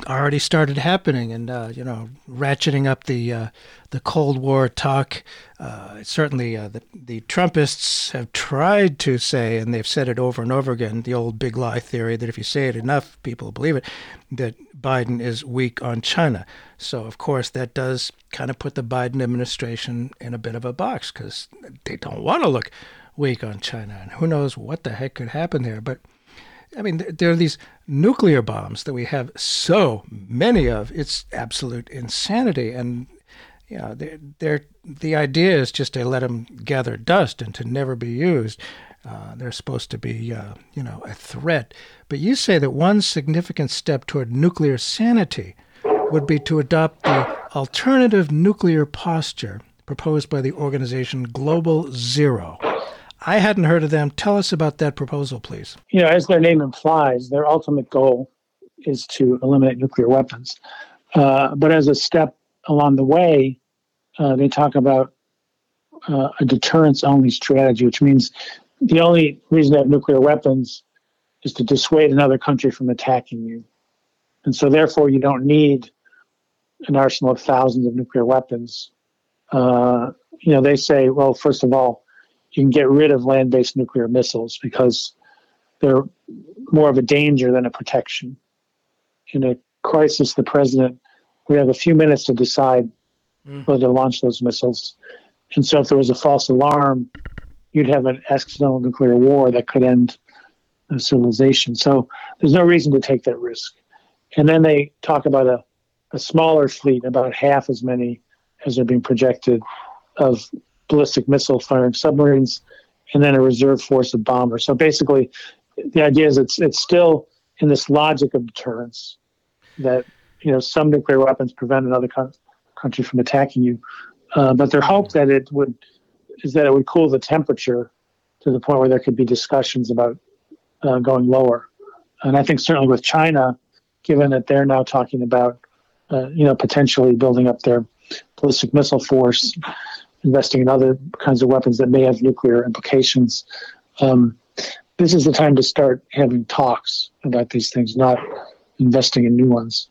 already started happening, and uh, you know, ratcheting up the uh, the Cold War talk. Uh, certainly, uh, the the Trumpists have tried to say, and they've said it over and over again, the old big lie theory that if you say it enough, people believe it. That Biden is weak on China. So, of course, that does kind of put the Biden administration in a bit of a box because they don't want to look weak on China, and who knows what the heck could happen there, but. I mean, there are these nuclear bombs that we have so many of. It's absolute insanity. And, you know, they're, they're, the idea is just to let them gather dust and to never be used. Uh, they're supposed to be, uh, you know, a threat. But you say that one significant step toward nuclear sanity would be to adopt the alternative nuclear posture proposed by the organization Global Zero. I hadn't heard of them. Tell us about that proposal, please. You know, as their name implies, their ultimate goal is to eliminate nuclear weapons. Uh, but as a step along the way, uh, they talk about uh, a deterrence only strategy, which means the only reason to have nuclear weapons is to dissuade another country from attacking you. And so, therefore, you don't need an arsenal of thousands of nuclear weapons. Uh, you know, they say, well, first of all, you can get rid of land based nuclear missiles because they're more of a danger than a protection. In a crisis, the president, we have a few minutes to decide mm. whether to launch those missiles. And so, if there was a false alarm, you'd have an accidental nuclear war that could end civilization. So, there's no reason to take that risk. And then they talk about a, a smaller fleet, about half as many as are being projected, of ballistic missile firing submarines, and then a reserve force of bombers. So basically, the idea is it's it's still in this logic of deterrence that you know some nuclear weapons prevent another co- country from attacking you, uh, but their hope that it would is that it would cool the temperature to the point where there could be discussions about uh, going lower. And I think certainly with China, given that they're now talking about uh, you know potentially building up their ballistic missile force investing in other kinds of weapons that may have nuclear implications. Um, this is the time to start having talks about these things, not investing in new ones.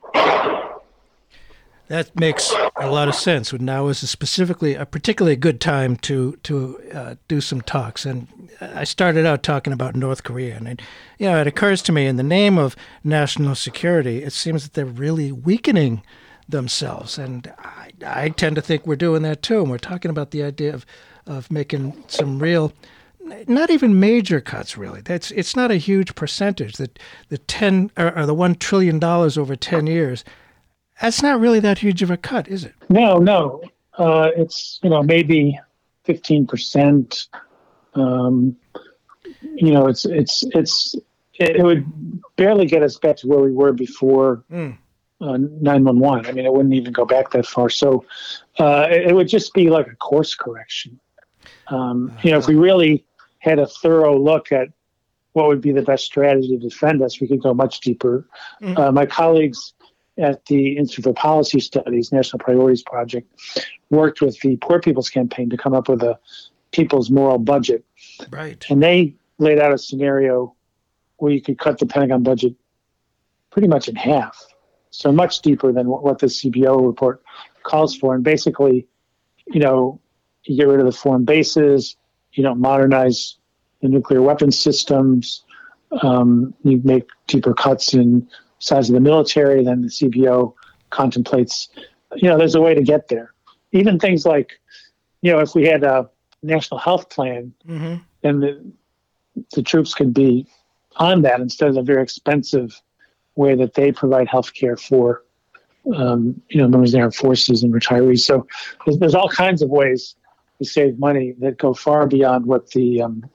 That makes a lot of sense. Now is a specifically a particularly good time to to uh, do some talks. And I started out talking about North Korea, and it, you know, it occurs to me in the name of national security, it seems that they're really weakening themselves. And I, I tend to think we're doing that too. And we're talking about the idea of, of making some real, not even major cuts really. That's it's not a huge percentage. That the ten or, or the one trillion dollars over ten years, that's not really that huge of a cut, is it? No, no. Uh, it's you know maybe fifteen percent. Um, you know, it's it's it's it, it, would barely get us back to where we were before. Mm 911. I mean, it wouldn't even go back that far. So uh, it, it, would just be like a course correction. Um, you know, if we really had a thorough look at what would be the best strategy to defend us, we could go much deeper. Mm-hmm. Uh, my colleagues at the Institute for Policy Studies National Priorities Project worked with the Poor People's Campaign to come up with a people's moral budget. Right. And they laid out a scenario where you could cut the Pentagon budget pretty much in half so much deeper than what the CBO report calls for. And basically, you know, you get rid of the foreign bases, you don't modernize the nuclear weapons systems, um, you make deeper cuts in size of the military, than the CBO contemplates, you know, there's a way to get there. Even things like, you know, if we had a national health plan, mm-hmm. then the, the troops could be on that instead of the very expensive way that they provide health care for um, you know members of the armed forces and retirees. So there's, there's, all kinds of ways to save money that go far beyond what the um,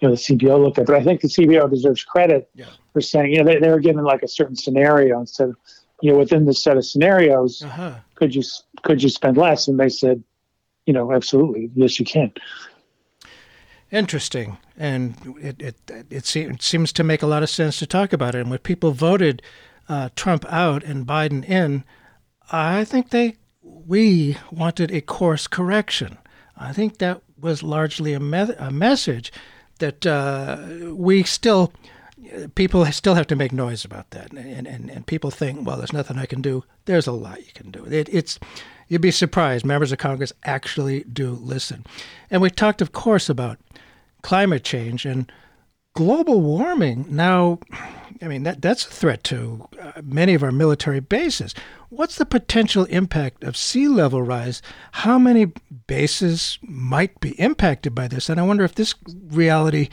you know the CBO looked at. But I think the CBO deserves credit yeah. for saying you know they, they were given like a certain scenario and said you know within this set of scenarios uh-huh. could you could you spend less? And they said you know absolutely yes you can. Interesting, and it, it it, seems to make a lot of sense to talk about it. And when people voted uh, Trump out and Biden in, I think they we wanted a course correction. I think that was largely a, me- a message that uh, we still people still have to make noise about that, and, and and people think, well, there's nothing I can do. There's a lot you can do. It, it's you'd be surprised. Members of Congress actually do listen, and we talked, of course, about climate change and global warming. Now, I mean, that, that's a threat to uh, many of our military bases. What's the potential impact of sea level rise? How many bases might be impacted by this? And I wonder if this reality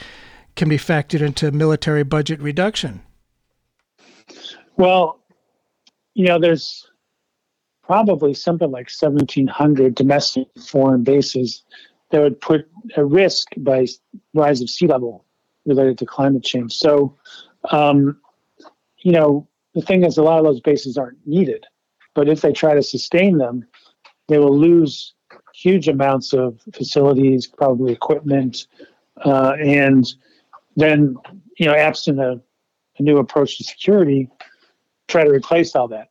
can be factored into military budget reduction. Well, you know, there's probably something like 1,700 domestic foreign bases that would put at risk by rise of sea level related to climate change. So, um, you know, the thing is, a lot of those bases aren't needed, but if they try to sustain them, they will lose huge amounts of facilities, probably equipment, uh, and then, you know, absent a, a, new approach to security, try to replace all that,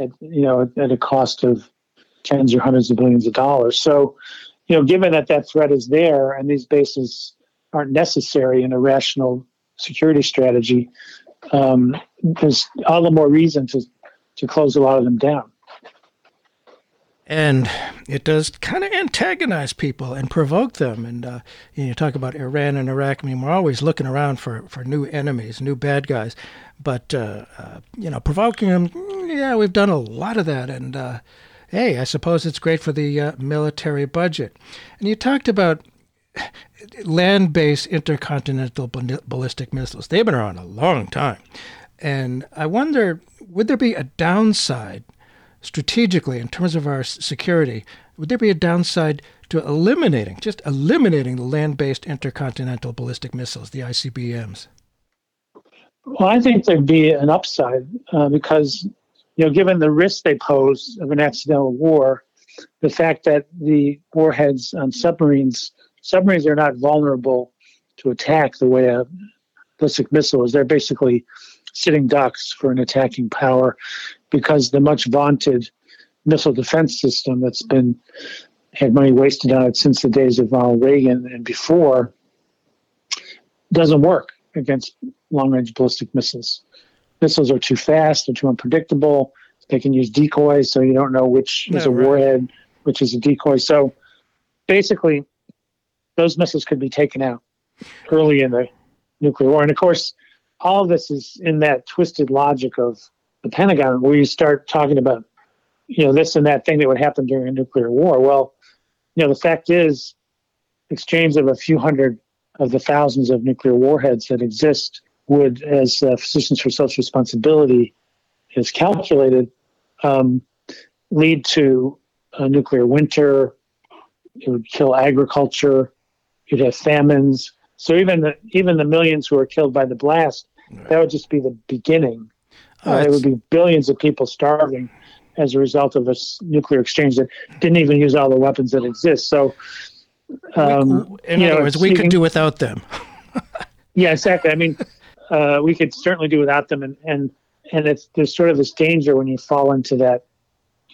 at, you know, at, a cost of tens or hundreds of billions of dollars. So, you know, given that that threat is there and these bases aren't necessary in a rational security strategy, um, there's all the more reason to to close a lot of them down. And it does kind of antagonize people and provoke them. And uh, you, know, you talk about Iran and Iraq. I mean, we're always looking around for, for new enemies, new bad guys. But uh, uh, you know, provoking them, yeah, we've done a lot of that. And uh, hey, I suppose it's great for the uh, military budget. And you talked about land based intercontinental ballistic missiles. They've been around a long time. And I wonder would there be a downside strategically in terms of our security? Would there be a downside to eliminating, just eliminating the land based intercontinental ballistic missiles, the ICBMs? Well, I think there'd be an upside uh, because you know, given the risk they pose of an accidental war, the fact that the warheads on submarines, submarines are not vulnerable to attack the way a ballistic missile is. They're basically sitting ducks for an attacking power because the much vaunted missile defense system that's been had money wasted on it since the days of Ronald Reagan and before doesn't work against long range ballistic missiles missiles are too fast, they're too unpredictable. They can use decoys, so you don't know which is a right. warhead, which is a decoy. So basically, those missiles could be taken out early in the nuclear war. And of course, all of this is in that twisted logic of the Pentagon, where you start talking about, you know, this and that thing that would happen during a nuclear war. Well, you know, the fact is, exchange of a few hundred of the thousands of nuclear warheads that exist would, as uh, Physicians for Social Responsibility is calculated, um, lead to a nuclear winter. It would kill agriculture. You'd have famines. So even the, even the millions who are killed by the blast, right. that would just be the beginning. Uh, it would be billions of people starving as a result of a nuclear exchange that didn't even use all the weapons that exist. So, um, in other know, words, we could do without them. yeah, exactly. I mean, uh, we could certainly do without them. And and and it's there's sort of this danger when you fall into that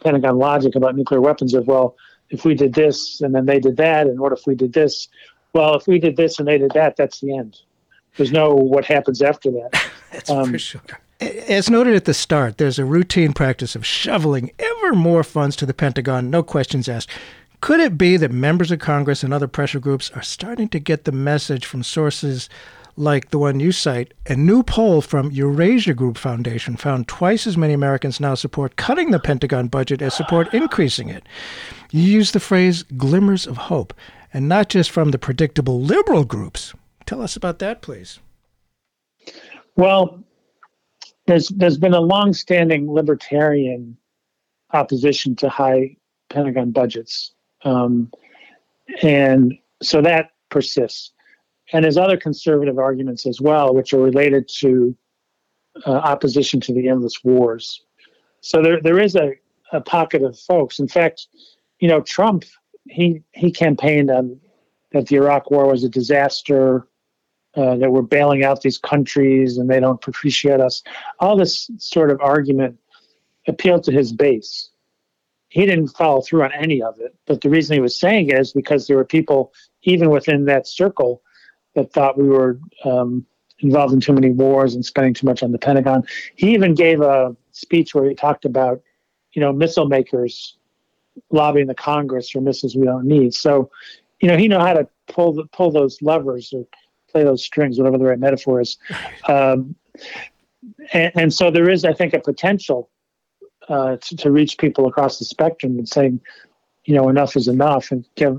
Pentagon logic about nuclear weapons of well, if we did this and then they did that, and what if we did this? Well, if we did this and they did that, that's the end. There's no what happens after that. that's um, for sure. As noted at the start, there's a routine practice of shoveling ever more funds to the Pentagon, no questions asked. Could it be that members of Congress and other pressure groups are starting to get the message from sources like the one you cite? A new poll from Eurasia Group Foundation found twice as many Americans now support cutting the Pentagon budget as support increasing it. You use the phrase glimmers of hope, and not just from the predictable liberal groups. Tell us about that, please. Well, there's there's been a long-standing libertarian opposition to high Pentagon budgets, um, and so that persists. And there's other conservative arguments as well, which are related to uh, opposition to the endless wars. So there there is a, a pocket of folks. In fact, you know, Trump he he campaigned on that the Iraq War was a disaster uh, that we're bailing out these countries and they don't appreciate us. All this sort of argument appealed to his base. He didn't follow through on any of it, but the reason he was saying it is because there were people, even within that circle, that thought we were um, involved in too many wars and spending too much on the Pentagon. He even gave a speech where he talked about, you know, missile makers lobbying the Congress for missiles we don't need. So, you know, he know how to pull the, pull those levers or play those strings, whatever the right metaphor is. Um, and, and, so there is, I think, a potential uh, to, to, reach people across the spectrum and saying, you know, enough is enough, and give,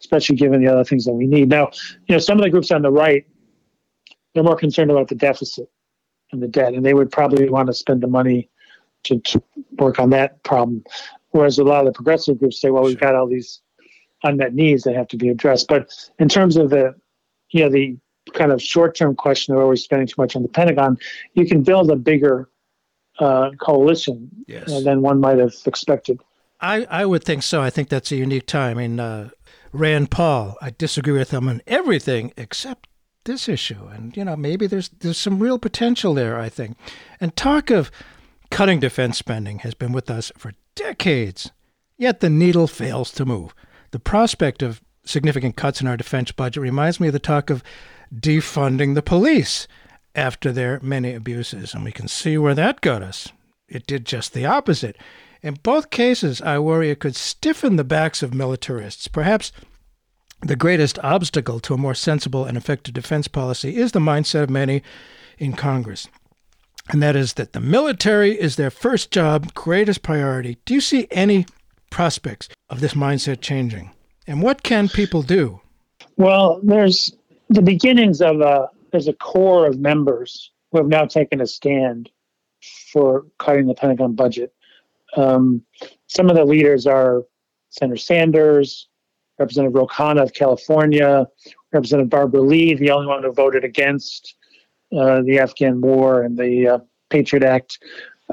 especially given the other things that we need. Now, you know, some of the groups on the right, they're more concerned about the deficit and the debt, and they would probably want to spend the money to, to work on that problem. Whereas a lot of the progressive groups say, well, we've got all these unmet needs that have to be addressed. But in terms of the, you know, the kind of short-term question of are we spending too much on the Pentagon, you can build a bigger uh, coalition yes. uh, than one might have expected. I, I would think so. I think that's a unique time. I mean, uh, Rand Paul, I disagree with him on everything except this issue. And, you know, maybe there's there's some real potential there, I think. And talk of cutting defense spending has been with us for decades, yet the needle fails to move. The prospect of significant cuts in our defense budget reminds me of the talk of defunding the police after their many abuses, and we can see where that got us. It did just the opposite. In both cases, I worry it could stiffen the backs of militarists. Perhaps the greatest obstacle to a more sensible and effective defense policy is the mindset of many in Congress. And that is that the military is their first job, greatest priority. Do you see any prospects of this mindset changing? And what can people do? Well, there's the beginnings of a there's a core of members who have now taken a stand for cutting the Pentagon budget. Um, some of the leaders are Senator Sanders, Representative Ro Khanna of California, Representative Barbara Lee, the only one who voted against uh, the Afghan war and the uh, Patriot Act,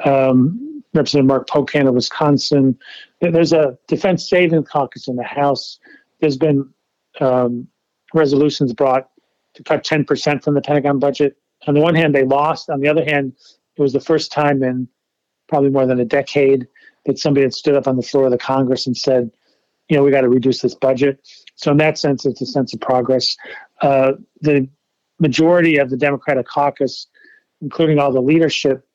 um, Representative Mark Pocan of Wisconsin. There's a Defense Savings Caucus in the House. There's been um, resolutions brought to cut 10% from the Pentagon budget. On the one hand, they lost. On the other hand, it was the first time in probably more than a decade that somebody had stood up on the floor of the Congress and said, you know, we got to reduce this budget. So, in that sense, it's a sense of progress. Uh, the majority of the Democratic caucus, including all the leadership,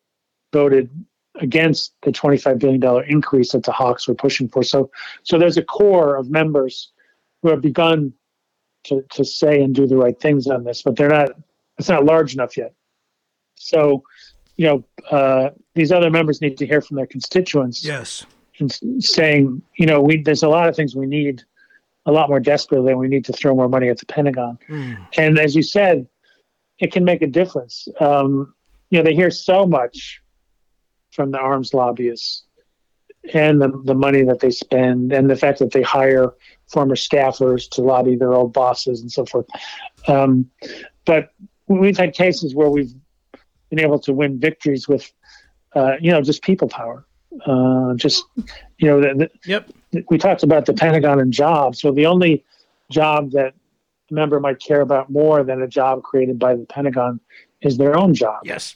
voted against the $25 billion increase that the Hawks were pushing for. So, so there's a core of members who have begun to, to say and do the right things on this, but they're not, it's not large enough yet. So, you know, uh, these other members need to hear from their constituents. Yes. And saying, you know, we, there's a lot of things we need a lot more desperately, and we need to throw more money at the Pentagon. Mm. And as you said, it can make a difference. Um, you know, they hear so much from the arms lobbyists and the, the money that they spend and the fact that they hire former staffers to lobby their old bosses and so forth. Um, but we've had cases where we've been able to win victories with, uh, you know, just people power. Uh, just, you know, the, the, yep. we talked about the Pentagon and jobs. Well, the only job that a member might care about more than a job created by the Pentagon is their own job. Yes.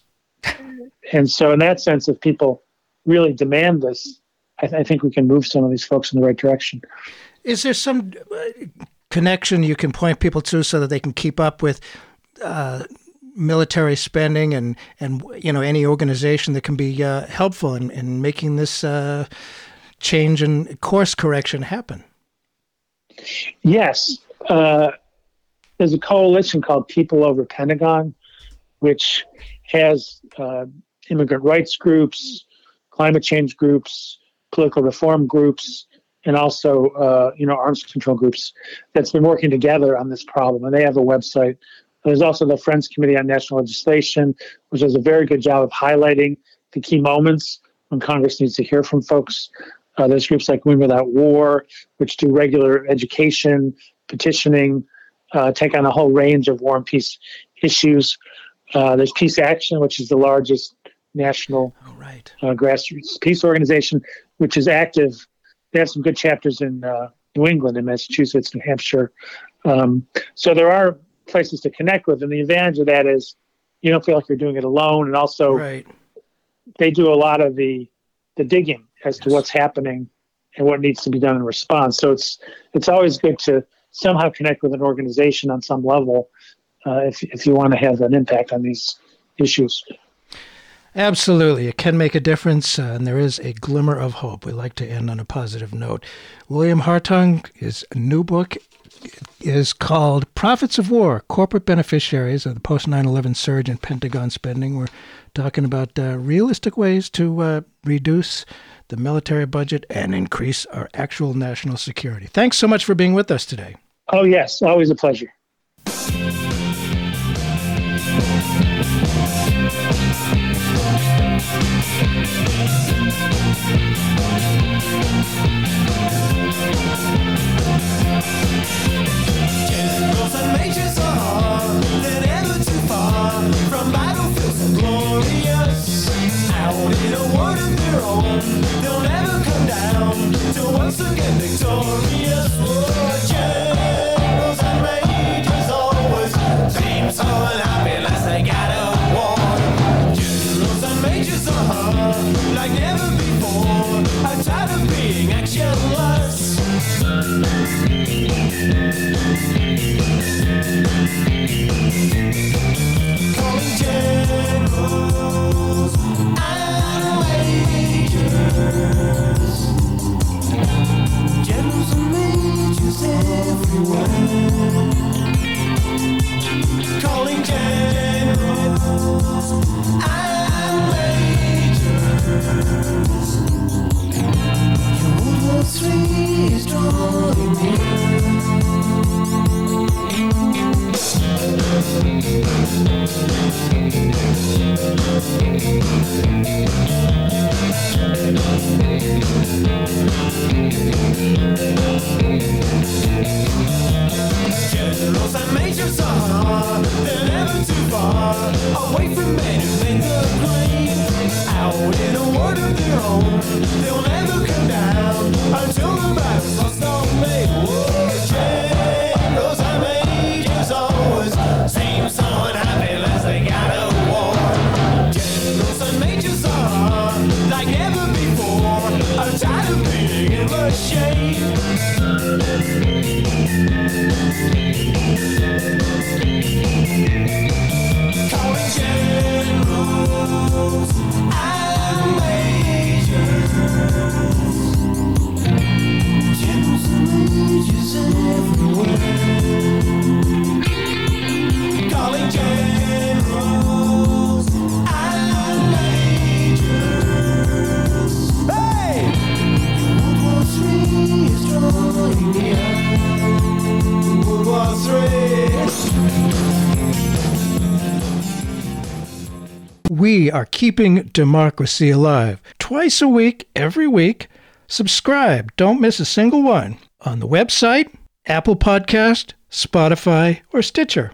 and so, in that sense, if people really demand this, I, th- I think we can move some of these folks in the right direction. Is there some uh, connection you can point people to so that they can keep up with uh, military spending and and you know any organization that can be uh, helpful in, in making this uh, change and course correction happen? Yes. Uh, there's a coalition called People Over Pentagon, which has uh, immigrant rights groups, climate change groups, political reform groups, and also uh, you know arms control groups that's been working together on this problem. And they have a website. There's also the Friends Committee on National Legislation, which does a very good job of highlighting the key moments when Congress needs to hear from folks. Uh, there's groups like Win Without War, which do regular education, petitioning, uh, take on a whole range of war and peace issues. Uh, there's Peace Action, which is the largest national oh, right. uh, grassroots peace organization, which is active. They have some good chapters in uh, New England and Massachusetts, New Hampshire. Um, so there are places to connect with, and the advantage of that is you don't feel like you're doing it alone, and also right. they do a lot of the the digging as to what's happening and what needs to be done in response. So it's it's always good to somehow connect with an organization on some level uh, if if you want to have an impact on these issues. Absolutely. It can make a difference, uh, and there is a glimmer of hope. We like to end on a positive note. William Hartung, his new book is called Profits of War Corporate Beneficiaries of the Post 9 11 Surge in Pentagon Spending. We're talking about uh, realistic ways to uh, reduce the military budget and increase our actual national security. Thanks so much for being with us today. Oh, yes. Always a pleasure. Keeping democracy alive. Twice a week, every week. Subscribe. Don't miss a single one on the website, Apple Podcast, Spotify, or Stitcher.